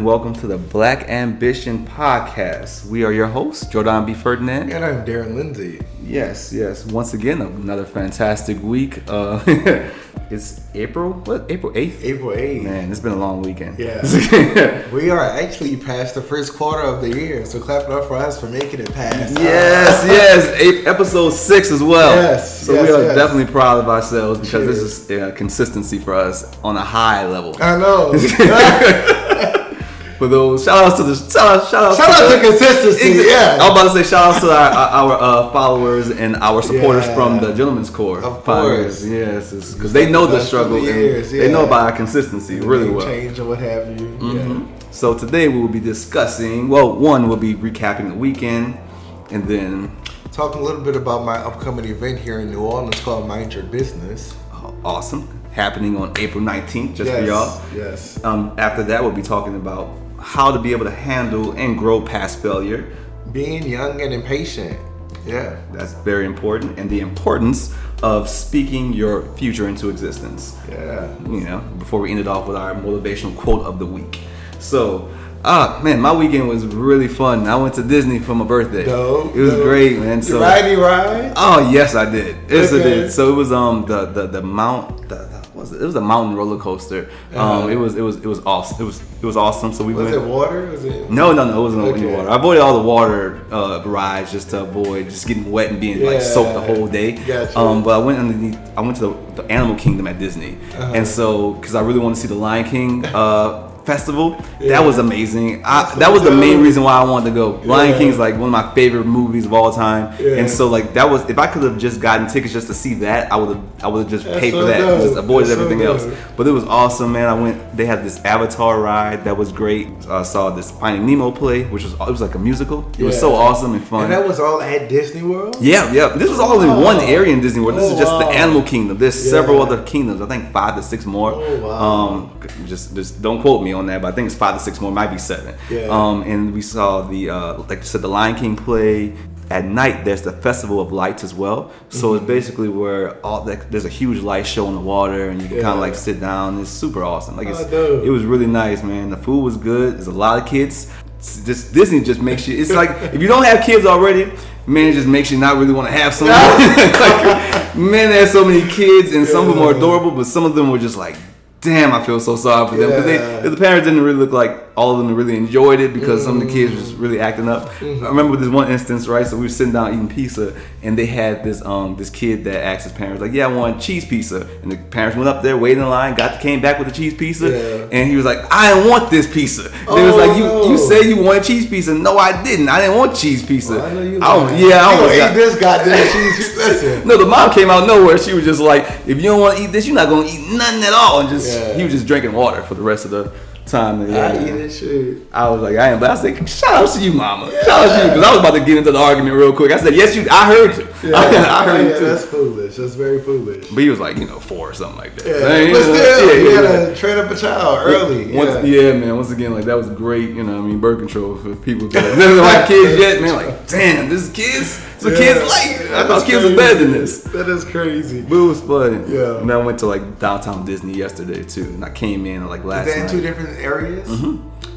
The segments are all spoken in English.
and welcome to the Black Ambition Podcast. We are your hosts, Jordan B. Ferdinand. And I'm Darren Lindsay. Yes, yes. Once again, another fantastic week. Uh, it's April, what? April 8th? April 8th. Man, it's been a long weekend. Yeah. we are actually past the first quarter of the year, so clap it up for us for making it past. Yes, yes. Eight, episode six as well. Yes. So yes, we are yes. definitely proud of ourselves because Cheers. this is uh, consistency for us on a high level. I know. For those shout outs to the shout out shout outs Shout out the, to consistency. Exa- Yeah. I was about to say shout outs to our, our, uh, followers and our supporters Yeah. from the Gentleman's Corps. Of course. Yes, because they know the struggle. the years, They know about our consistency really well. Change or what have you. Mhm. So today we will be discussing. Well, one we'll be recapping the weekend, and then Talking a little bit about my upcoming event here in New Orleans called Mind Your Business. uh, awesome happening on April nineteenth, just yes. for y'all. Yes. Um, after that, we'll be talking about how to be able to handle and grow past failure. Being young and impatient. Yeah. That's very important, and the importance of speaking your future into existence. Yeah. You know, before we end it off with our motivational quote of the week. So, ah, man, my weekend was really fun. I went to Disney for my birthday. Dope. It was dope. great, man. You So, ride any rides? oh yes, I did. Yes, I did. So it was um the the the mount the, the was it? It was a mountain roller coaster. Um, Uh-huh. it was it was it was awesome. It was it was awesome. So we Was went. it water? Was it? No, no, no, it wasn't any Okay. water. I avoided all the water uh, rides just to avoid just getting wet and being like soaked the whole day. Gotcha. Um, but I went underneath. I went to the, the Animal Kingdom at Disney, Uh-huh. and so because I really want to see the Lion King uh, festival, Yeah. that was amazing. I, that was the main reason why I wanted to go. Lion Yeah. King is like one of my favorite movies of all time, Yeah. and so like that was if I could have just gotten tickets just to see that, I would have I would have just That's paid for so that, and dope. just avoided That's so everything else. But it was awesome, man. I went. They had this Avatar ride that was great. I saw this Finding Nemo play, which was it was like a musical. It was so awesome and fun. And that was all at Disney World? yeah, yeah. This was all in one area in Disney World. This Oh, is just the. Animal Kingdom. There's Yeah. several other kingdoms. I think five to six more. Oh, wow. Um, just just don't quote me on that, but I think it's five to six more. Might be seven. Yeah. Um, and we saw the uh, like you said, the Lion King play. At night, there's the Festival of Lights as well. So Mm-hmm. it's basically where all that there's a huge light show in the water, and you can kind of like sit down. It's super awesome. Like it's, Oh, it was really nice, man. The food was good. There's a lot of kids. It's just Disney just makes you. It's like if you don't have kids already, man, it just makes you not really want to have some. like, man, there's so many kids, and some of them are adorable, but some of them were just like. Damn, I feel so sorry for them because Yeah. the parents didn't really look like all of them really enjoyed it because some of the kids were just really acting up. I remember this one instance, right? So we were sitting down eating pizza, and they had this um this kid that asked his parents like, "Yeah, I want cheese pizza," and the parents went up there, waited in line, got came back with the cheese pizza, Yeah. and he was like, "I want this pizza." they was Oh, like, "You no. you said you wanted cheese pizza." No, I didn't. I didn't want cheese pizza. Well, I know you. don't- lying. yeah, I you almost gonna got- eat this goddamn cheese. Listen. no, the mom came out nowhere. She was just like, "If you don't want to eat this, you're not gonna eat nothing at all." And just Yeah. he was just drinking water for the rest of the time. that he I eat this shit. I was like, I am, but I said, shout out to you, mama. Shout out to you, because I was about to get into the argument real quick. I said, yes, you. I heard you. I heard yeah, you too. That's foolish. That's very foolish. But he was like, you know, four or something like that. Yeah, Man, but still, yeah, you yeah, gotta train up a child early. Once, yeah. yeah. man. Once again, like that was great. You know, I mean, birth control for people that doesn't like kids yet. Man, like, damn, this is kids. So Yeah. kids like. I thought kids was better than this. That is crazy. But it was fun. Yeah. And I went to like downtown Disney yesterday too, and I came in like last Is that in night. two different areas?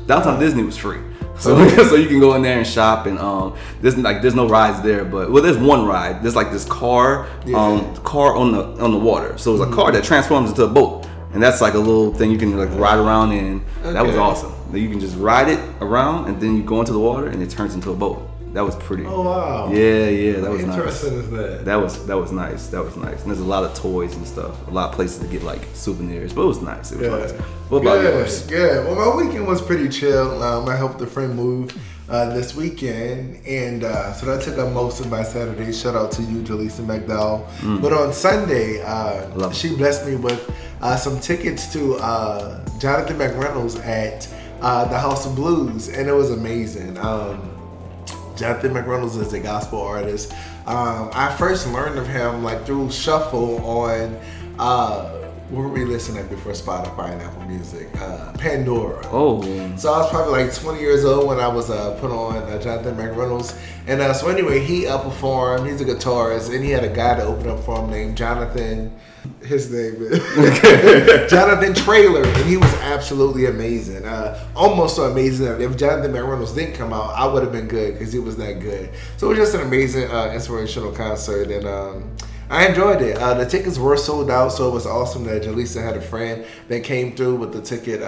Downtown Disney was free. So, so you can go in there and shop and um there's like there's no rides there but well there's one ride there's like this car Yeah. um car on the on the water so it's a car that transforms into a boat and that's like a little thing you can like ride around in that was awesome That you can just ride it around and then you go into the water and it turns into a boat that was pretty Oh wow. yeah yeah that was nice Interesting is that. that was that was nice. That was nice. And there's a lot of toys and stuff. A lot of places to get like souvenirs. But it was nice. It was Yeah. nice. What about good, yours? Good. Well, my weekend was pretty chill. Um, I helped a friend move uh, this weekend, and uh, so that took up most of my Saturday. Shout out to you, Jaleesa McDowell. But on Sunday, uh, Mm. She blessed me with uh, some tickets to uh, Jonathan McReynolds at uh, the House of Blues, and it was amazing. Um, Jonathan McReynolds is a gospel artist. Um, I first learned of him like through Shuffle on uh, what were we listening before Spotify and Apple Music? Uh, Pandora. Oh. So I was probably like 20 years old when I was uh, put on uh, Jonathan McReynolds. And uh, so anyway, he outperformed. He's a guitarist, and he had a guy to open up for him named Jonathan. His name is Jonathan Traylor, and he was absolutely amazing. Uh, almost so amazing that if Jonathan McReynolds didn't come out, I would have been good because he was that good. So it was just an amazing, uh, inspirational concert, and. Um, I enjoyed it. Uh, the tickets were sold out, so it was awesome that Jaleesa had a friend that came through with the ticket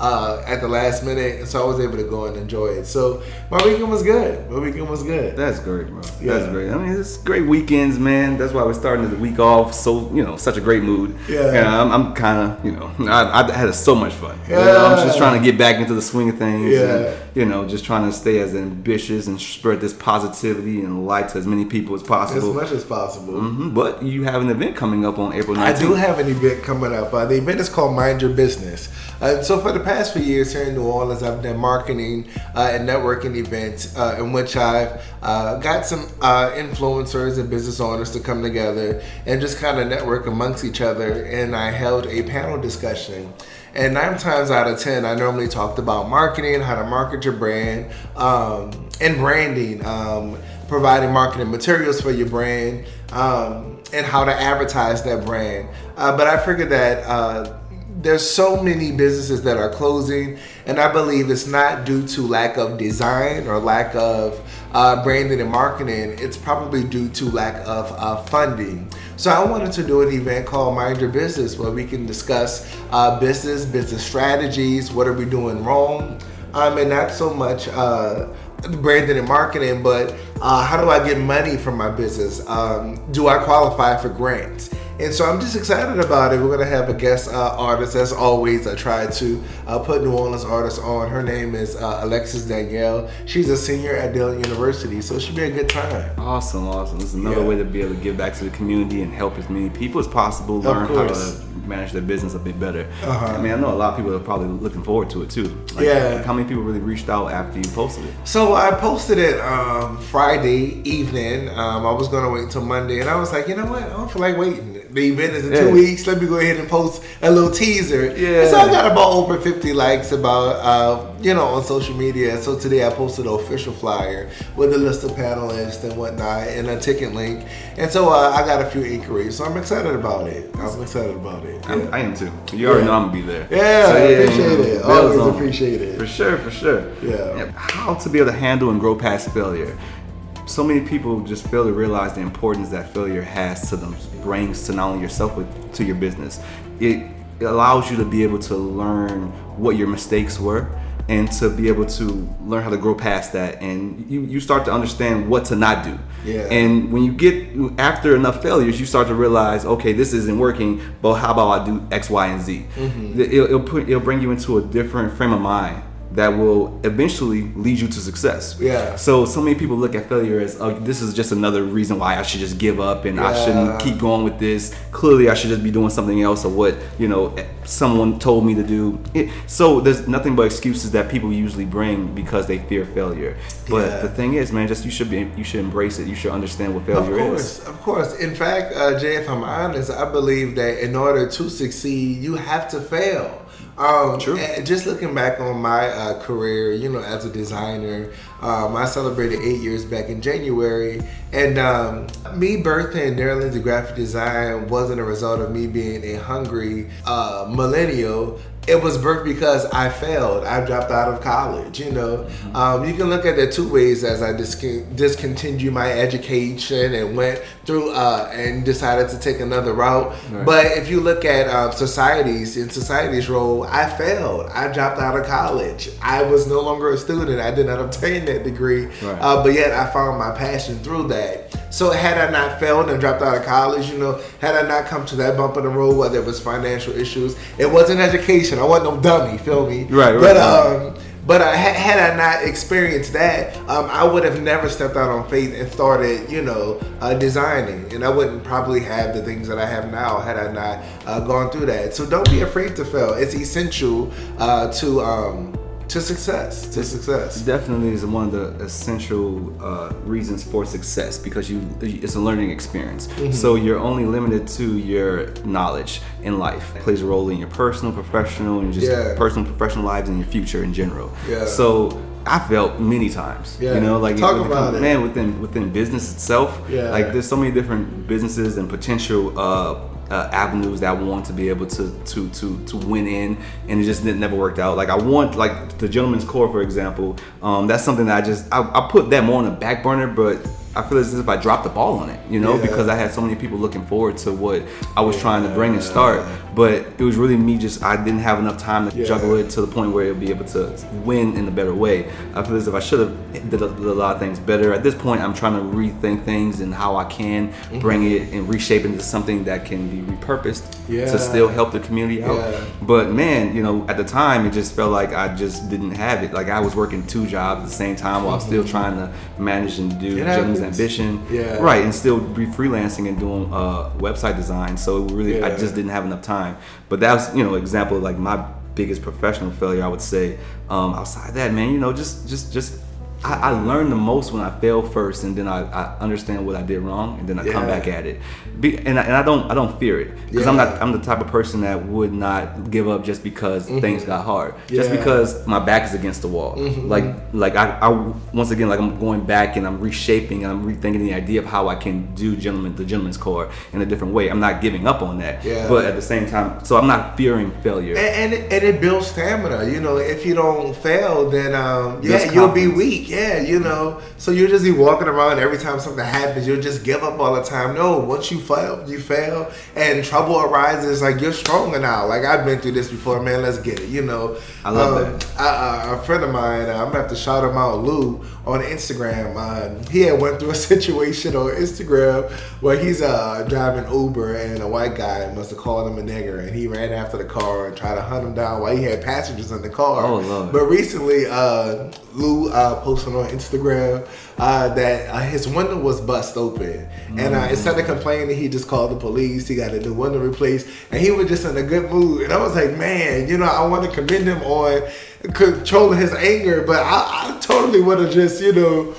uh, at the last minute, and so I was able to go and enjoy it. So my weekend was good. My weekend was good. That's great, bro. Yeah. That's great. I mean, it's great weekends, man. That's why we're starting the week off so you know such a great mood. Yeah. I'm, I'm kind of you know I, I had so much fun. You Yeah. know, I'm just trying to get back into the swing of things. Yeah. And, you know, just trying to stay as ambitious and spread this positivity and light to as many people as possible, As much as possible. Mhm. But you have an event coming up on April 19th. I do have an event coming up. Uh, the event is called Mind Your Business. Uh, so for the past few years here in New Orleans, I've done marketing uh, and networking events uh, in which I've uh, got some uh, influencers and business owners to come together and just kind of network amongst each other. And I held a panel discussion. And nine times out of ten, I normally talked about marketing, how to market your brand, um, and branding, um, providing marketing materials for your brand, um, and how to advertise that brand. Uh, but I figured that uh, there's so many businesses that are closing, and I believe it's not due to lack of design or lack of uh, branding and marketing. It's probably due to lack of uh, funding. So I wanted to do an event called Mind Your Business, where we can discuss uh, business, business strategies, what are we doing wrong, um, and not so much. Uh, branding and marketing, but uh, how do I get money from my business? Um, do I qualify for grants? And so I'm just excited about it. We're gonna have a guest uh, artist, as always. I try to uh, put New Orleans artists on. Her name is uh, Alexis Danielle. She's a senior at Dillard University, so it should be a good time. Awesome, awesome. This is another Yeah. way to be able to give back to the community and help as many people as possible learn how to manage their business a bit better. Uh-huh. I mean, I know a lot of people are probably looking forward to it too. Like, Yeah. like, how many people really reached out after you posted it? So I posted it um, Friday evening. Um, I was gonna wait until Monday, and I was like, you know what? I don't feel like waiting. The event is in two weeks. Let me go ahead and post a little teaser. Yeah. So I got about over 50 likes about uh, you know on social media. So today I posted an official flyer with a list of panelists and whatnot and a ticket link. And so uh, I got a few inquiries. So I'm excited about it. I'm excited about it. Yeah. I am too. You already Yeah. know I'm gonna be there. Yeah, I appreciate it. Always on. appreciate it. For sure, for sure. Yeah. How to be able to handle and grow past failure. So many people just fail to realize the importance that failure has to them, brings to not only yourself but to your business. It, it allows you to be able to learn what your mistakes were and to be able to learn how to grow past that and you, you start to understand what to not do. Yeah. And when you get after enough failures, you start to realize, okay, this isn't working, but how about I do X, Y, and Z? Mm-hmm. It'll, it'll put it'll bring you into a different frame of mind that will eventually lead you to success. Yeah. So so many people look at failure as, oh, this is just another reason why I should just give up and I shouldn't keep going with this. Clearly, I should just be doing something else or what you know someone told me to do. It, so there's nothing but excuses that people usually bring because they fear failure. But Yeah. the thing is, man, just you should be you should embrace it. You should understand what failure is. Of course, of course. In fact, uh, Jay, if I'm honest, I believe that in order to succeed, you have to fail. Um, True. and Just looking back on my uh, career, you know, as a designer, um, I celebrated eight years back in January, and um, me birthing Nerlens graphic design wasn't a result of me being a hungry uh, millennial. It was birthed because I failed. I dropped out of college. You know, um, you can look at it two ways as I discon- discontinued my education and went through uh, and decided to take another route. Right. But if you look at um, societies in society's role, I failed. I dropped out of college. I was no longer a student. I did not obtain that degree. Right. Uh, but yet I found my passion through that. So had I not failed and dropped out of college, you know, had I not come to that bump in the road, whether it was financial issues, it wasn't education. I wasn't no dummy. Feel me? Right, right, But um, but I, had had I not experienced that, um, I would have never stepped out on faith and started, you know, uh, designing, and I wouldn't probably have the things that I have now had I not uh, gone through that. So don't be afraid to fail. It's essential uh, to um, to success. To success. definitely is one of the essential uh, reasons for success because you it's a learning experience. Mm-hmm. So you're only limited to your knowledge in life. It plays a role in your personal, professional, and just Yeah. personal, professional lives and your future in general. Yeah. So. I felt many times, Yeah. you know, like Talk it about comes- it. man within within business itself. Yeah. Like there's so many different businesses and potential uh, uh, avenues that I want to be able to to to to win in, and it just didn't, never worked out. Like I want like the Gentleman's Core, for example. Um, that's something that I just I, I put that more on the back burner, but. I feel as if I dropped the ball on it, you know, Yeah. because I had so many people looking forward to what I was trying to bring and start. But it was really me just I didn't have enough time to Yeah. juggle it to the point where it'll be able to win in a better way. I feel as if I should have did a, did a lot of things better. At this point, I'm trying to rethink things and how I can Mm-hmm. bring it and reshape it into something that can be repurposed Yeah. to still help the community out. Yeah. But man, you know, at the time, it just felt like I just didn't have it. Like I was working two jobs at the same time while still trying to manage and do happens. Ambition. Yeah. Right, and still be freelancing and doing uh, website design. So it really, I just didn't have enough time. But that was, you know, example of like my biggest professional failure. I would say. Um, outside that, man, you know, just, just, just. I, I learn the most when I fail first, and then I, I understand what I did wrong, and then I come back at it. Be, and, I, and I don't I don't fear it because I'm not I'm the type of person that would not give up just because things got hard, just Mm-hmm. Yeah. Mm-hmm. because my back is against the wall. Like like I, I once again like I'm going back and I'm reshaping and I'm rethinking the idea of how I can do gentleman the gentleman's core in a different way. I'm not giving up on that, Yeah. but at the same time, so I'm not fearing failure. And, and, it, and it builds stamina. You know, if you don't fail, then um, yeah, you'll be weak. Yeah, you know. So you'll just be walking around every time something happens. You'll just give up all the time. No, once you fail, you fail, and trouble arises. Like you're stronger now. Like I've been through this before, man. Let's get it. You know. I love Um, I, uh, a friend of mine, uh, I'm gonna have to shout him out, Lou, on Instagram. Uh, he had went through a situation on Instagram where he's uh, driving Uber and a white guy must have called him a nigger, and he ran after the car and tried to hunt him down while he had passengers in the car. Oh, Lord. But recently, uh, Lou uh, posted on Instagram uh, that uh, his window was bust open, and uh, instead of complaining, he just called the police. He got a new window replaced, and he was just in a good mood. And I was like, man, you know, I want to commend him on controlling his anger, but I, I totally would have just, you know.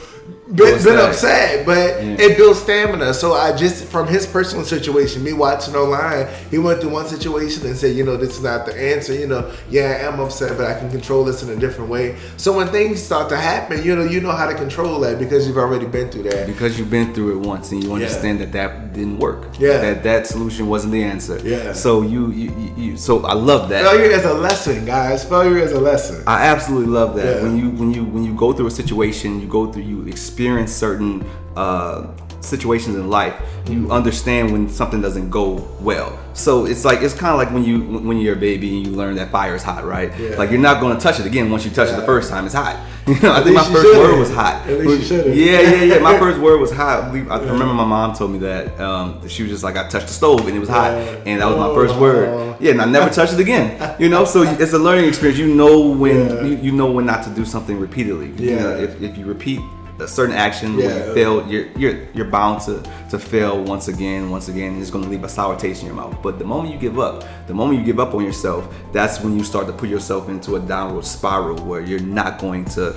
Been, been upset, but Yeah. it builds stamina. So I just from his personal situation, me watching online, he went through one situation and said, you know, this is not the answer. You know, yeah, I am upset, but I can control this in a different way. So when things start to happen, you know, you know how to control that because you've already been through that. because you've been through it once and you understand that that didn't work. Yeah. That that solution wasn't the answer. Yeah. So you you, you, you so I love that. Failure is a lesson, guys. Failure is a lesson. I absolutely love that. Yeah. When you when you when you go through a situation, you go through you experience certain uh, situations in life. You understand when something doesn't go well. So it's like it's kind of like when you when you're a baby and you learn that fire is hot, right? Yeah. Like you're not going to touch it again once you touch it the first time. It's hot. You know, I think my first should've. word was hot. At least you. Yeah, yeah, yeah. My first word was hot. I remember my mom told me that um, she was just like I touched the stove and it was hot, and that was my Oh. first word. Yeah, and I never touched it again. You know, so it's a learning experience. You know when Yeah. you, you know when not to do something repeatedly. You Yeah. know, if, if you repeat a certain action when Yeah. you fail, you're you're you're bound to to fail once again, once again. It's going to leave a sour taste in your mouth. But the moment you give up, the moment you give up on yourself, that's when you start to put yourself into a downward spiral where you're not going to.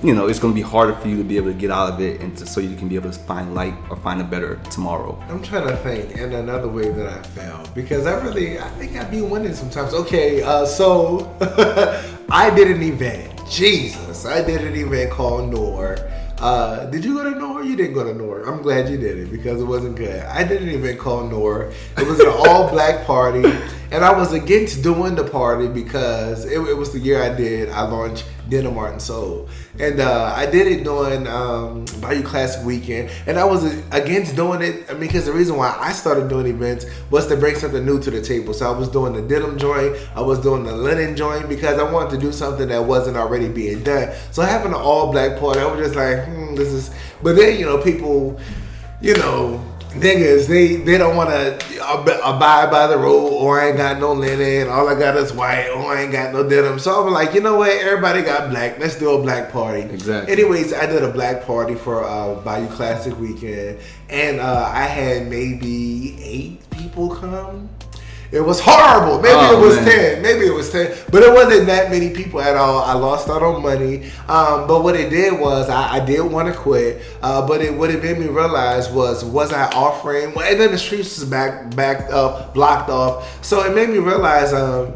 You know, it's going to be harder for you to be able to get out of it, and to, so you can be able to find light or find a better tomorrow. I'm trying to think in another way that I failed because I really I think I be winning sometimes. Okay, uh, so I did an event. Jesus, I did an event called Nor. Uh, did you go to Nor? You didn't go to Nor. I'm glad you did it because it wasn't good. I didn't even call Nor. It was an all black party, and I was against doing the party because it, it was the year I did. I launched Denim Art and Soul, and uh, I did it during um, Bayou Classic Weekend, and I was against doing it I mean, because the reason why I started doing events was to bring something new to the table. So I was doing the denim joint, I was doing the linen joint because I wanted to do something that wasn't already being done. So having an all black party, I was just like, hmm, this is. But then you know, people, you know. Niggas, they they don't want to abide by the rule, or I ain't got no linen, all I got is white, or I ain't got no denim. So I'm like, you know what? Everybody got black. Let's do a black party. Exactly. Anyways, I did a black party for uh, Bayou Classic Weekend, and uh, I had maybe eight people come. It was horrible. Maybe Oh, it was man. ten. Maybe it was ten. But it wasn't that many people at all. I lost out on money. Um, but what it did was I, I did want to quit. Uh, but it what it made me realize was was I offering? Well, and then the streets was back backed up, blocked off. So it made me realize. Um,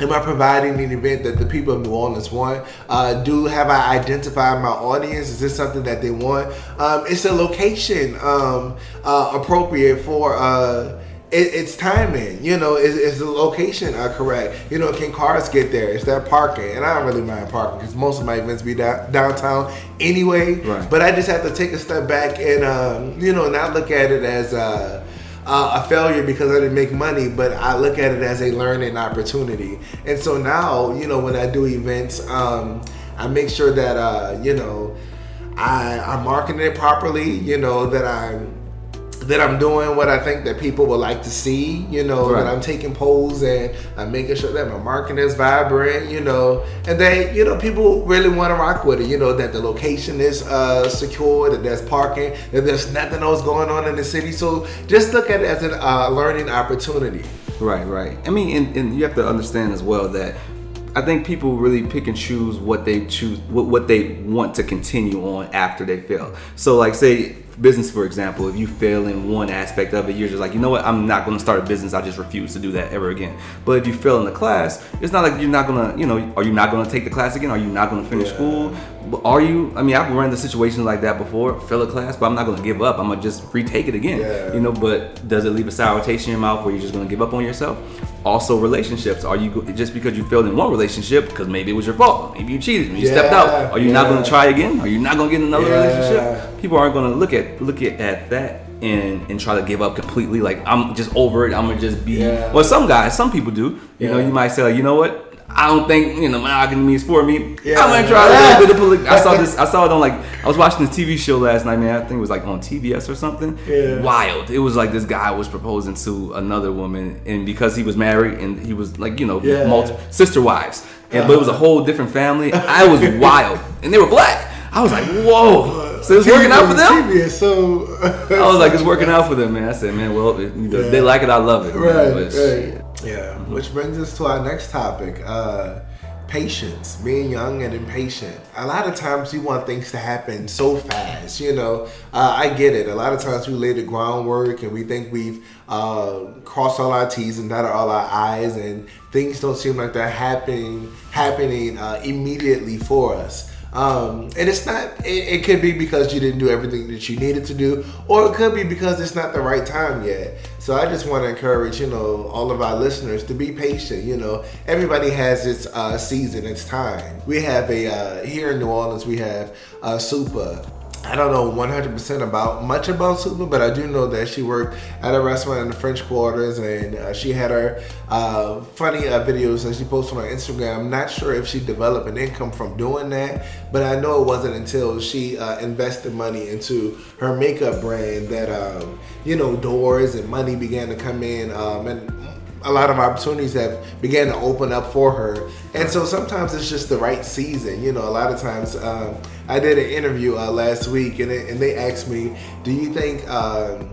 Am I providing an event that the people of New Orleans want? Uh, do have I identified my audience? Is this something that they want? Um, it's a location um, uh, appropriate for. Uh, it, it's timing, you know. Is, is the location uh, correct? You know, can cars get there? Is there parking? And I don't really mind parking because most of my events be down, downtown anyway. Right. But I just have to take a step back and um, you know not look at it as. Uh, uh, a failure because I didn't make money, but I look at it as a learning opportunity. And so now, you know, when I do events, um, I make sure that uh, you know I, I'm marketing it properly. You know that I'm that I'm doing what I think that people would like to see. You know Right. that I'm taking polls and I'm making sure that my marketing is vibrant. You know, and that you know people really want to rock with it. You know that the location is uh, secure, that there's parking, that there's nothing else going on in the city. So just look at it as a uh, learning opportunity. Right, right. I mean, and, and you have to understand as well that I think people really pick and choose what they choose, what, what they want to continue on after they fail. So, like, say business, for example, if you fail in one aspect of it, you're just like, you know what, I'm not going to start a business. I just refuse to do that ever again. But if you fail in the class, it's not like you're not going to, you know, are you not going to take the class again? Are you not going to finish Yeah. school? Are you? I mean, I've run into situations like that before. Fail a class, but I'm not going to give up. I'm gonna just retake it again. Yeah. You know, but does it leave a sour taste in your mouth where you're just going to give up on yourself? Also, relationships. Are you just because you failed in one relationship because maybe it was your fault? Maybe you cheated you stepped out. Are you not gonna try again? Are you not going to get in another Yeah. relationship? People aren't going to look at look at, at that and and try to give up completely. Like I'm just over it. I'm gonna just be. Yeah. Well, some guys, some people do. You know, you might say, like, you know what? I don't think you know monogamy is for me. Yeah. I'm gonna try a little bit of poly- I saw this. I saw it on like I was watching this TV show last night, man. I think it was like on TBS or something. Yeah. Wild. It was like this guy was proposing to another woman, and because he was married and he was like you know Yeah. multi- sister wives, and but it was a uh-huh. whole different family. I was wild, and they were black. I was like, whoa. So it's working out for them. TV, so I was like, it's working out for them, man. I said, man, well, it, you know, they like it, I love it. man, right, shit. right. Yeah. Which brings us to our next topic. Uh, patience, being young and impatient. A lot of times we want things to happen so fast, you know. Uh, I get it. A lot of times we lay the groundwork and we think we've uh, crossed all our T's and dotted all our I's, and things don't seem like they're happening happening uh, immediately for us. Um, and it's not. It, it could be because you didn't do everything that you needed to do, or it could be because it's not the right time yet. So I just want to encourage, you know, all of our listeners to be patient. You know, everybody has its uh, season, its time. We have a uh, here in New Orleans. We have uh, Super. I don't know 100% about much about Super, but I do know that she worked at a restaurant in the French Quarters, and uh, she had her uh, funny uh, videos that she posted on Instagram. I'm not sure if she developed an income from doing that, but I know it wasn't until she uh, invested money into her makeup brand that um, you know doors and money began to come in, um, and a lot of opportunities have began to open up for her and so sometimes it's just the right season you know a lot of times um, i did an interview uh, last week and, it, and they asked me do you think um,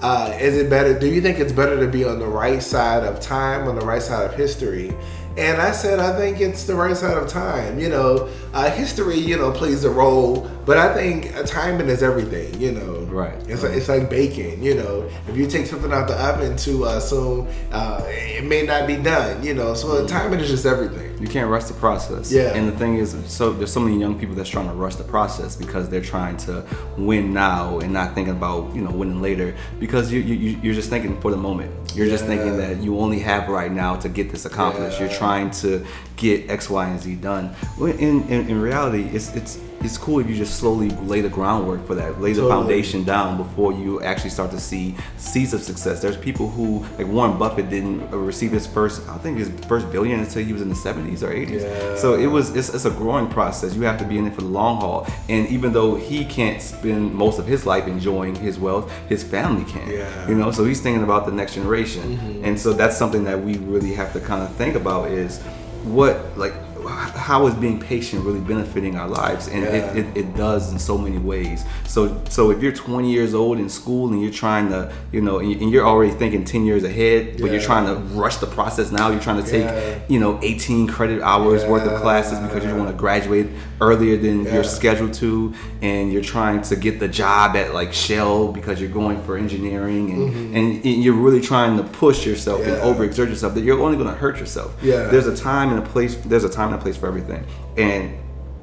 uh, is it better do you think it's better to be on the right side of time on the right side of history and I said, I think it's the right side of time. You know, uh, history, you know, plays a role, but I think uh, timing is everything. You know, Right. It's like, it's like baking. You know, if you take something out the oven too uh, soon, uh, it may not be done. You know, so timing is just everything. You can't rush the process. Yeah. And the thing is, so there's so many young people that's trying to rush the process because they're trying to win now and not thinking about you know winning later because you, you you're just thinking for the moment. You're just thinking that you only have right now to get this accomplished. You're trying to get X, Y, and Z done. When in, in in reality, it's it's it's cool if you just slowly lay the groundwork for that, lay the Totally. foundation down before you actually start to see seeds of success. There's people who, like Warren Buffett, didn't receive his first, I think his first billion until he was in the 70s or 80s. Yeah. So it was, it's, it's a growing process. You have to be in it for the long haul. And even though he can't spend most of his life enjoying his wealth, his family can. Yeah. You know, so he's thinking about the next generation. Mm-hmm. And so that's something that we really have to kind of think about is what, like, how is being patient really benefiting our lives? And Yeah. it, it, it does in so many ways. So so if you're 20 years old in school and you're trying to, you know, and you- and you're already thinking 10 years ahead, but you're trying to rush the process now. You're trying to take, Yeah. you know, 18 credit hours worth of classes because you want to graduate earlier than Yeah. you're scheduled to, and you're trying to get the job at like Shell because you're going for engineering, and and you're really trying to push yourself and Mm-hmm. Overexert yourself. That you're only going to hurt yourself. Yeah. There's a time and a place. There's a time a place for everything, and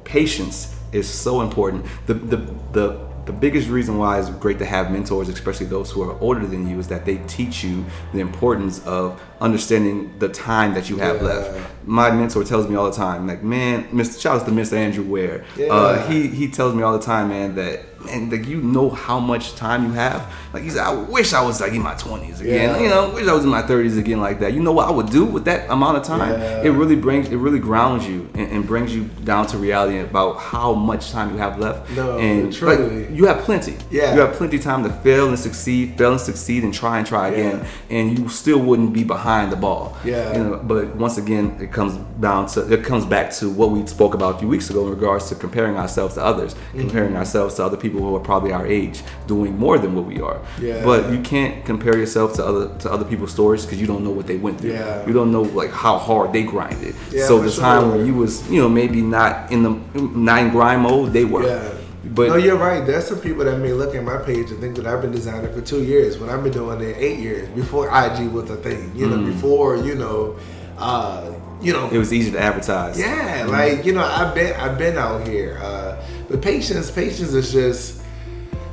patience is so important. The the the the biggest reason why it's great to have mentors, especially those who are older than you, is that they teach you the importance of understanding the time that you have Yeah. left. My mentor tells me all the time, like, man, Mr. Shout out to Mr. Andrew Ware. Uh, he he tells me all the time, man, that and like you know how much time you have. Like he said, I wish I was like in my twenties again. Yeah. You know, wish I was in my thirties again like that. You know what I would do with that amount of time? Yeah. It really brings it really grounds you and, and brings you down to reality about how much time you have left. No, and truly. like, you have plenty. Yeah. You have plenty of time to fail and succeed, fail and succeed, and try and try again, and you still wouldn't be behind the ball. Yeah. You know, but once again, it comes down to it comes back to what we spoke about a few weeks ago in regards to comparing ourselves to others, Mm-hmm. comparing ourselves to other people who are probably our age, doing more than what we are. Yeah. But you can't compare yourself to other to other people's stories because you don't know what they went through. Yeah. You don't know like how hard they grinded. Yeah, so the time sure. when you was you know maybe not in the nine in grind mode, they were. Yeah. But no, you're right. There's some people that may look at my page and think that I've been designing for two years when I've been doing it eight years before IG was a thing. You know, before you know, uh, you know, it was easy to advertise. yeah, like you know, I've been I've been out here. Uh, but patience, patience is just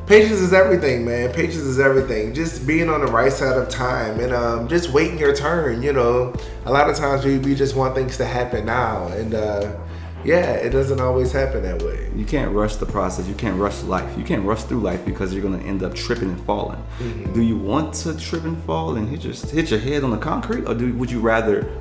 patience is everything, man. Patience is everything. Just being on the right side of time and um, just waiting your turn. You know, a lot of times we, we just want things to happen now, and uh, yeah, it doesn't always happen that way. You can't rush the process. You can't rush life. You can't rush through life because you're gonna end up tripping and falling. Mm-hmm. Do you want to trip and fall and hit your hit your head on the concrete, or do would you rather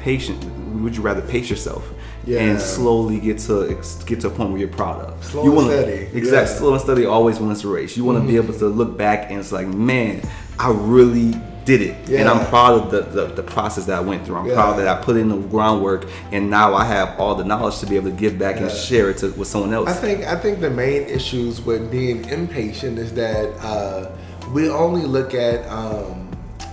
patient? Would you rather pace yourself Yeah. and slowly get to get to a point where you're proud of? Slow you and wanna- steady. Exactly. Yeah. Mm-hmm. Slow and steady always wins the race. You want to be able to look back and it's like, man, I really did it, and I'm proud of the, the, the process that I went through. I'm Yeah. proud that I put in the groundwork, and now I have all the knowledge to be able to give back and share it to, with someone else. I think I think the main issues with being impatient is that uh, we only look at um,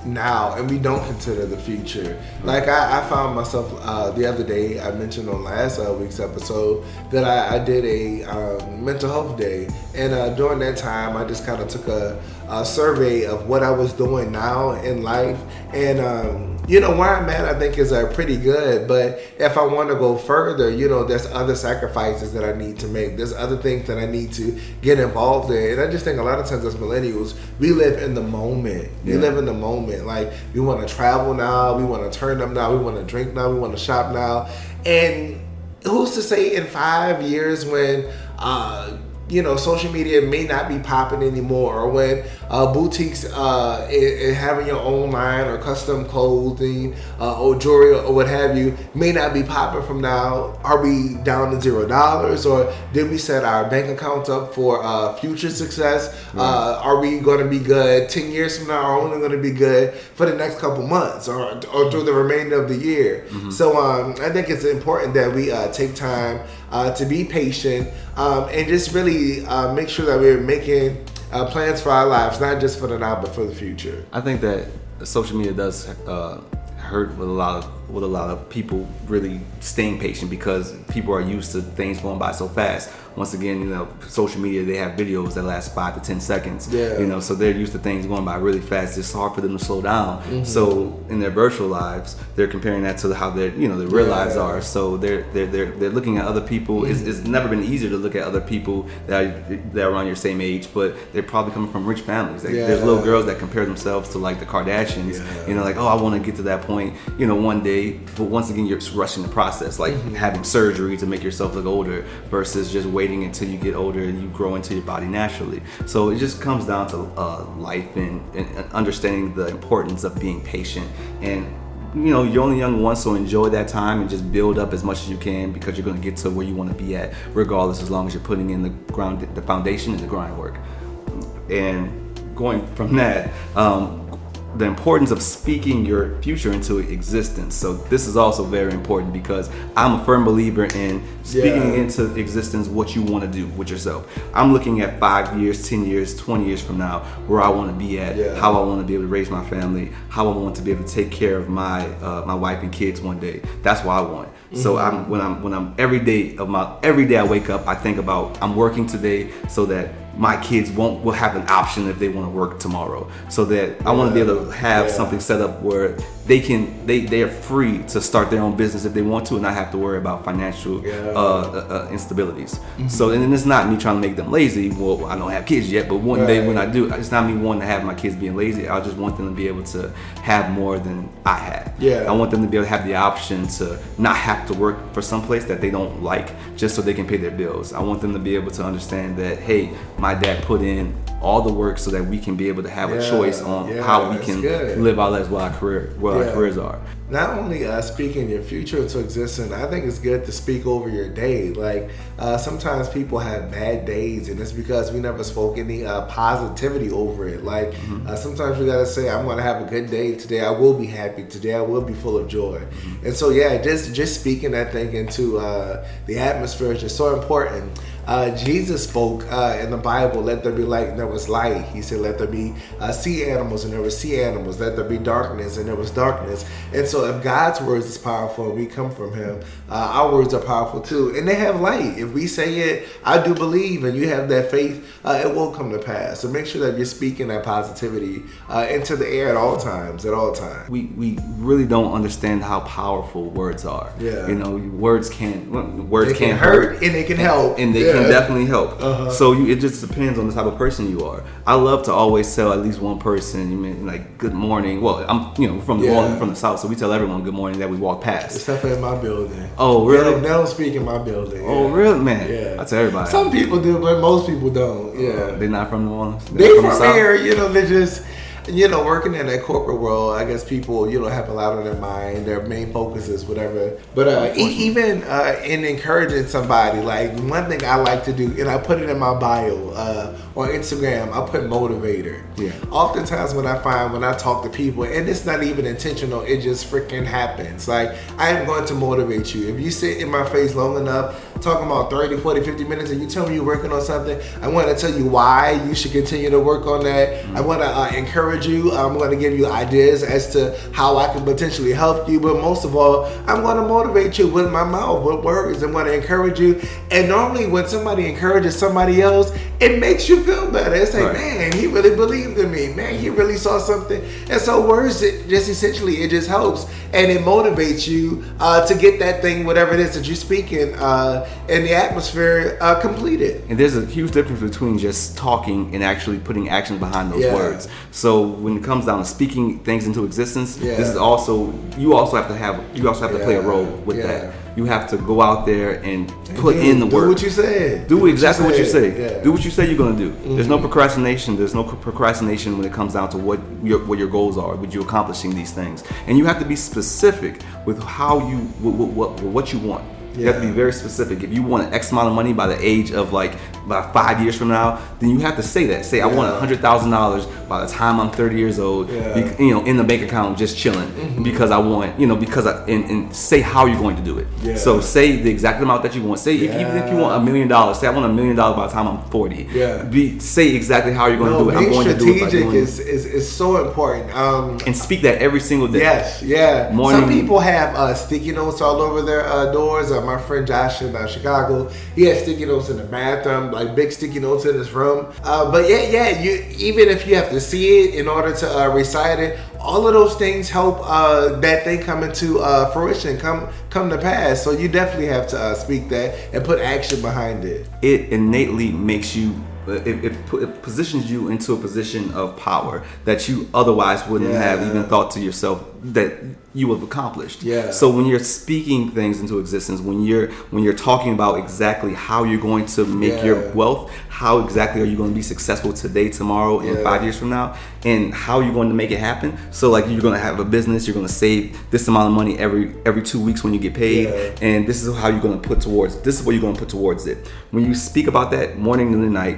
now and we don't consider the future. Like I, I found myself uh, the other day. I mentioned on last uh, week's episode that I, I did a um, mental health day, and uh, during that time, I just kind of took a, a survey of what I was doing now in life, and. Um, you know where I'm at, I think is uh, pretty good. But if I want to go further, you know, there's other sacrifices that I need to make. There's other things that I need to get involved in. And I just think a lot of times as millennials, we live in the moment. We Yeah. live in the moment. Like we want to travel now, we want to turn up now, we want to drink now, we want to shop now, and who's to say in five years when uh, you know social media may not be popping anymore, or when uh, boutiques uh, i- having your own line or custom clothing uh, or jewelry or what have you may not be popping from now. Are we down to zero dollars, or did we set our bank accounts up for uh, future success? Uh, are we going to be good ten years from now? Are only going to be good for the next couple months, or or through the remainder of the year? So um, I think it's important that we uh, take time uh, to be patient um, and just really uh, make sure that we're making uh, plans for our lives, not just for the now, but for the future. I think that social media does uh, hurt with a lot of with a lot of people really staying patient because people are used to things going by so fast. Once again, you know, social media they have videos that last five to ten seconds. Yeah. You know, so they're used to things going by really fast. It's hard for them to slow down. Mm-hmm. So in their virtual lives, they're comparing that to how their you know their real Yeah. lives are. So they're they're they're, they're looking at other people. It's, Mm-hmm. it's never been easier to look at other people that are, that are around your same age, but they're probably coming from rich families. Like, There's little girls that compare themselves to like the Kardashians. Yeah. You know, like oh, I want to get to that point. You know, one day. But once again, you're rushing the process, like Mm-hmm. having surgery to make yourself look older versus just waiting until you get older and you grow into your body naturally. So it just comes down to uh, life and, and understanding the importance of being patient and you know you're only young once so enjoy that time and just build up as much as you can because you're going to get to where you want to be at regardless as long as you're putting in the ground the foundation and the grind work and going from that um, the importance of speaking your future into existence. So this is also very important because I'm a firm believer in speaking Yeah. into existence what you want to do with yourself. I'm looking at five years, ten years, twenty years from now where I want to be at, Yeah. how I want to be able to raise my family, how I want to be able to take care of my uh, my wife and kids one day. That's what I want. So Mm-hmm. I'm when I'm when I'm every day of my every day I wake up, I think about I'm working today so that my kids won't will have an option if they want to work tomorrow. So that I want to be able to have Yeah. something set up where they can they they are free to start their own business if they want to and not have to worry about financial Yeah. uh, uh, uh, instabilities. So and it's not me trying to make them lazy. Well, I don't have kids yet, but one day when I do, it's not me wanting to have my kids being lazy. I just want them to be able to have more than I had. Yeah. I want them to be able to have the option to not have to work for some place that they don't like just so they can pay their bills. I want them to be able to understand that hey, my dad put in all the work so that we can be able to have a choice on yeah, how we can good. live our lives, what our career, what Yeah. careers are. not only uh, speaking your future into existence, I think it's good to speak over your day. Like uh, sometimes people have bad days, and it's because we never spoke any uh, positivity over it. Like uh, sometimes we gotta say, "I'm gonna have a good day today. I will be happy today. I will be full of joy." And so, yeah, just just speaking that thing into uh, the atmosphere is just so important. Uh, Jesus spoke uh, in the Bible, let there be light, and there was light. He said, let there be uh, sea animals, and there were sea animals. Let there be darkness, and there was darkness. And so, if God's words is powerful we come from Him, uh, our words are powerful too. And they have light. If we say it, I do believe, and you have that faith, uh, it will come to pass. So, make sure that you're speaking that positivity uh, into the air at all times, at all times. we we really don't understand how powerful words are. Yeah. You know, words can well, words They can can hurt and they can help. and they Yeah. Can definitely help. Uh-huh. So you, it just depends on the type of person you are. I love to always tell at least one person, you mean like good morning. Well, I'm you know from the Yeah. from the south, so we tell everyone good morning that we walk past. Except for in my building. Oh, really? They don't, they don't speak in my building. Oh, yeah. really, man? Yeah. I tell everybody. Some people do, but most people don't. Yeah. They're not from New Orleans. They're They not from, the South? here, you know, they just you know, working in that corporate world, I guess people, you know, have a lot on their mind. Their main focus is whatever. But uh, e- even uh, in encouraging somebody, like one thing I like to do, and I put it in my bio uh, on Instagram, I put motivator. Yeah. Oftentimes when I find when I talk to people, and it's not even intentional, it just freaking happens. Like I am going to motivate you. If you sit in my face long enough, talking about 30, 40, 50 minutes, and you tell me you're working on something, I want to tell you why you should continue to work on that. I want to uh, encourage you. I'm going to give you ideas as to how I can potentially help you. But most of all, I'm going to motivate you with my mouth, with words. I'm going to encourage you. And normally, when somebody encourages somebody else, it makes you feel better. It's like, Right. man, he really believed in me. Man, he really saw something. And so, words, it just essentially, it just helps and it motivates you uh, to get that thing, whatever it is that you're speaking, uh, in the atmosphere uh, completed. And there's a huge difference between just talking and actually putting action behind those Yeah. words. So when it comes down to speaking things into existence, Yeah. this is also you also have to have you also have to play a role with Yeah. that. You have to go out there and put do, in the do work. what you said. do exactly what you say. Yeah. Mm-hmm. Do what you say you're gonna do. There's no procrastination. There's no procrastination when it comes down to what your what your goals are, with you accomplishing these things. And you have to be specific with how you what what, what, what you want. You have to be very specific. If you want an X amount of money by the age of like by five years from now, then you have to say that. Say I want a hundred thousand dollars by the time I'm 30 years old. Yeah. bec- you know, in the bank account, just chilling because I want. You know, because I and, and say how you're going to do it. Yeah. So say the exact amount that you want. Say if, even if you want a million dollars, say I want a million dollars by the time I'm 40. Yeah. Be say exactly how you're going No, to do it. I'm being going to do it strategic is, is, is so important. Um, and speak that every single day. Yes, yeah. Morning- Some people have uh, sticky notes all over their uh, doors. Uh, my friend Josh in uh, Chicago, he had sticky notes in the bathroom, like big sticky notes in his room. Uh, but yeah, yeah. You even if you have to see it in order to uh, recite it, all of those things help uh, that thing come into uh, fruition, come come to pass. So you definitely have to uh, speak that and put action behind it. it innately makes you it, it, it positions you into a position of power that you otherwise wouldn't Yeah. have even thought to yourself that you have accomplished. Yeah. So when you're speaking things into existence, when you're when you're talking about exactly how you're going to make Yeah. your wealth, how exactly are you going to be successful today, tomorrow, and Yeah. five years from now, and how you're going to make it happen. So like you're going to have a business, you're going to save this amount of money every every two weeks when you get paid, Yeah. and this is how you're going to put towards. This is what you're going to put towards it. When you speak about that morning, noon, and night,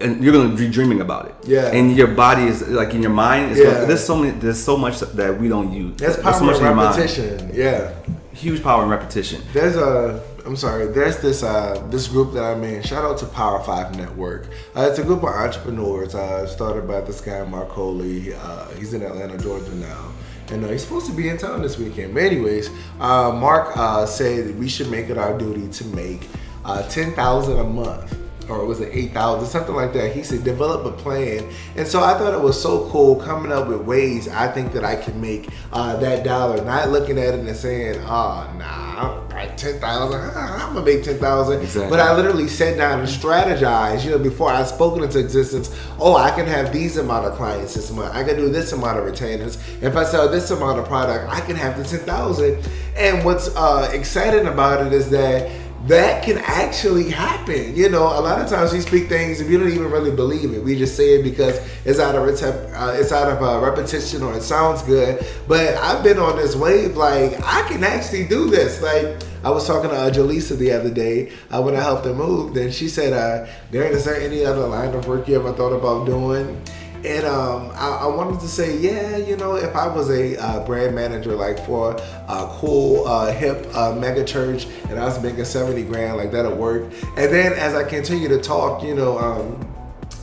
and you're gonna be dreaming about it. Yeah. And your body is like in your mind. Yeah. gonna, there's so many. There's so much that we don't use. That's power so much repetition. Yeah. Huge power in repetition. There's a I'm sorry. There's this uh, this group that I'm in. Shout out to Power Five Network. Uh, it's a group of entrepreneurs uh, started by this guy Mark Coley. Uh, he's in Atlanta, Georgia now, and uh, he's supposed to be in town this weekend. But anyways, uh, Mark uh, said that we should make it our duty to make uh, ten thousand a month or was it 8,000, something like that. He said, develop a plan. And so I thought it was so cool coming up with ways I think that I can make uh, that dollar, not looking at it and saying, oh, nah, like 10,000, I'm gonna make 10,000. Exactly. But I literally sat down and strategized, you know, before I spoke into existence, oh, I can have these amount of clients this month. I can do this amount of retainers. If I sell this amount of product, I can have the 10,000. And what's uh, exciting about it is that that can actually happen. You know, a lot of times we speak things and we don't even really believe it. We just say it because it's out of uh, it's out of uh, repetition or it sounds good. But I've been on this wave. Like I can actually do this. Like I was talking to uh, Jaleesa the other day uh, when I helped her move. Then she said, uh, "Darren, is there any other line of work you ever thought about doing?" And um, I, I, wanted to say, yeah, you know, if I was a uh, brand manager like for a cool, uh, hip uh, mega church and I was making 70 grand, like that'll work. And then as I continue to talk, you know, um,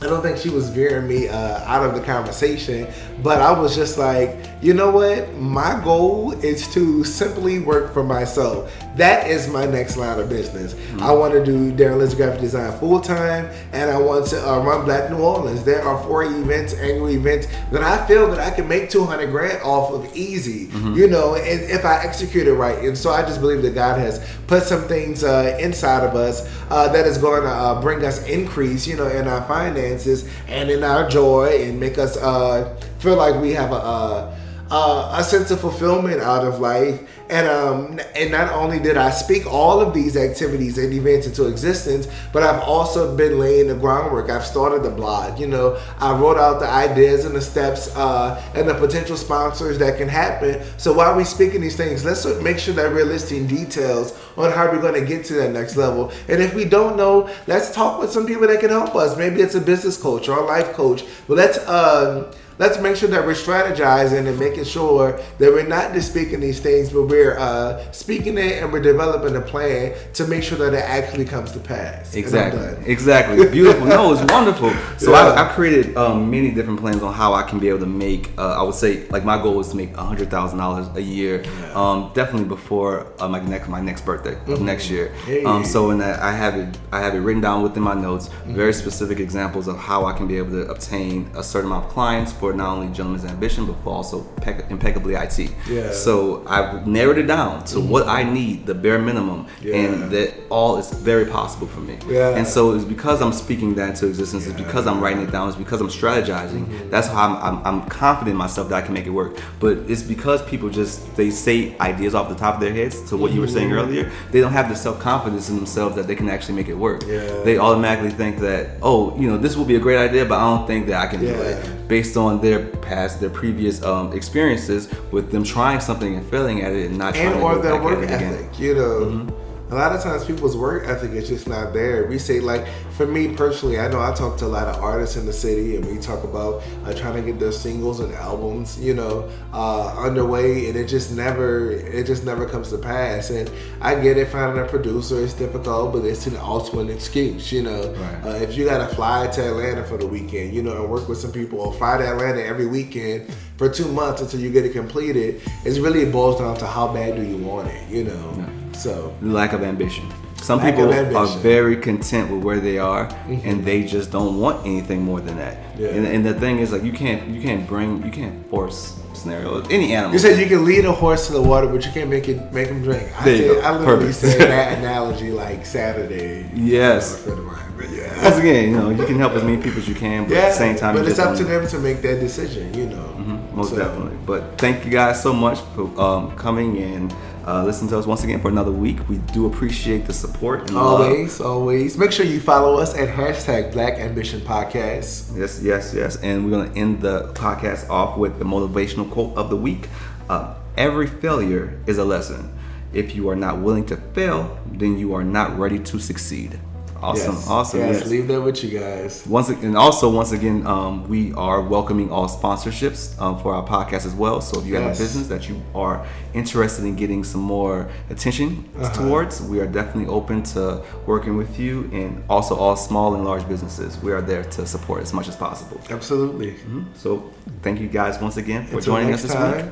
I don't think she was veering me uh, out of the conversation, but I was just like, you know what? My goal is to simply work for myself. That is my next line of business. Mm-hmm. I want to do Darren Liz graphic design full time, and I want to uh, run Black New Orleans. There are four events, annual events that I feel that I can make 200 grand off of easy, mm-hmm. you know, and if I execute it right. And so I just believe that God has put some things uh, inside of us uh, that is going to uh, bring us increase, you know, in our finances finances and in our joy and make us uh, feel like we have a, a, a sense of fulfillment out of life and um, and not only did I speak all of these activities and events into existence, but I've also been laying the groundwork. I've started the blog. You know, I wrote out the ideas and the steps uh, and the potential sponsors that can happen. So while we're speaking these things, let's make sure that we're listing details on how we're going to get to that next level. And if we don't know, let's talk with some people that can help us. Maybe it's a business coach or a life coach. But let's. Um, let's make sure that we're strategizing and making sure that we're not just speaking these things, but we're uh, speaking it and we're developing a plan to make sure that it actually comes to pass. Exactly. Exactly. Beautiful. no, it's wonderful. So yeah. I, I, created um, many different plans on how I can be able to make. Uh, I would say like my goal is to make hundred thousand dollars a year. Yeah. Um, definitely before uh, my next my next birthday mm-hmm. next year. Hey. Um, so in that I have it I have it written down within my notes. Mm-hmm. Very specific examples of how I can be able to obtain a certain amount of clients for not only Gentleman's Ambition, but for also Impeccably IT. Yeah. So I've narrowed it down to mm-hmm. what I need, the bare minimum, yeah. and that all is very possible for me. Yeah. And so it's because I'm speaking that into existence. Yeah. It's because I'm writing it down. It's because I'm strategizing. Mm-hmm. That's how I'm, I'm, I'm, confident in myself that I can make it work. But it's because people just they say ideas off the top of their heads. To what mm-hmm. you were saying mm-hmm. earlier, they don't have the self confidence in themselves that they can actually make it work. Yeah. They automatically think that oh, you know, this will be a great idea, but I don't think that I can do it based on their past, their previous um, experiences with them trying something and failing at it and not and trying or to their work ethic. You know, mm-hmm a lot of times people's work ethic is just not there. We say like, for me personally, I know I talk to a lot of artists in the city, and we talk about uh, trying to get their singles and albums, you know, uh, underway, and it just never, it just never comes to pass. And I get it, finding a producer is difficult, but it's an also an excuse, you know. Right. Uh, if you got to fly to Atlanta for the weekend, you know, and work with some people, or fly to Atlanta every weekend for two months until you get it completed, it's really boils down to how bad do you want it, you know. Yeah. So lack of ambition. Some lack people are very content with where they are, mm-hmm. and they just don't want anything more than that. Yeah. And, and, the thing is, like you can't you can't bring you can't force scenario any animal. You said you can lead a horse to the water, but you can't make it make him drink. I, said, I literally Perfect. said that analogy like Saturday. Yes. You know, but yeah. Once again, you know, you can help as many people as you can, but yeah, at the same time, but it's up to them to make that decision. You know, mm-hmm, most so. definitely. But thank you guys so much for um, coming in uh, listen to us once again for another week. We do appreciate the support. always, love. always. Make sure you follow us at hashtag Black Ambition Podcast. Yes, yes, yes. And we're going to end the podcast off with the motivational quote of the week. Uh, Every failure is a lesson. If you are not willing to fail, then you are not ready to succeed. Awesome, Yes. awesome. Yes, Yes. leave that with you guys. Once and also once again, um, we are welcoming all sponsorships um, for our podcast as well. So if you have a business that you are interested in getting some more attention Uh-huh. towards, we are definitely open to working with you. And also all small and large businesses, we are there to support as much as possible. Absolutely. So thank you guys once again for Until joining us this week. time.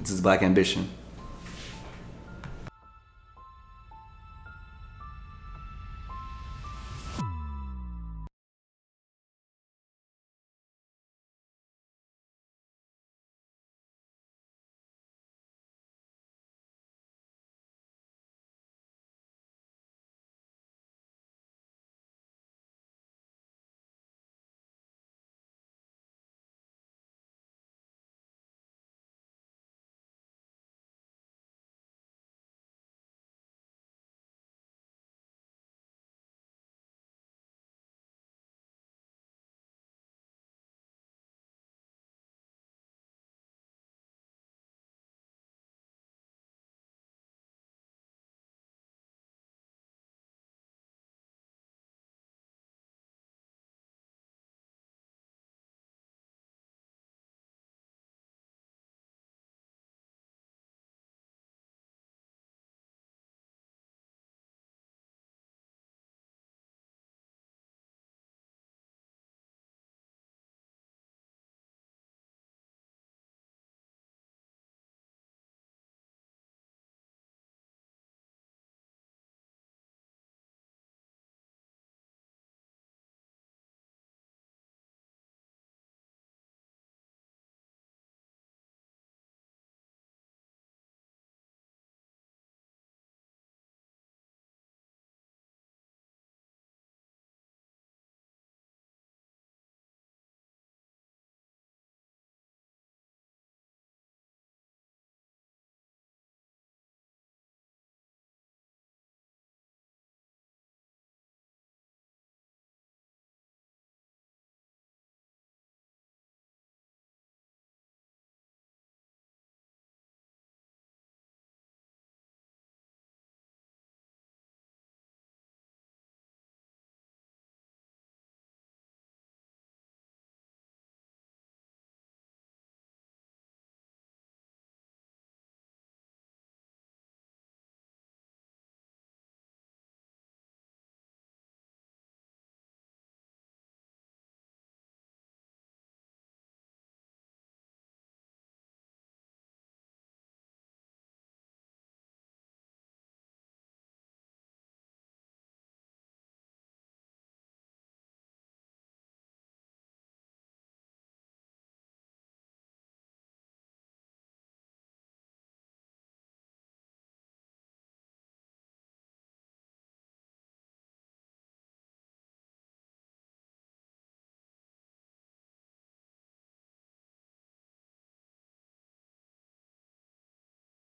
This is Black Ambition.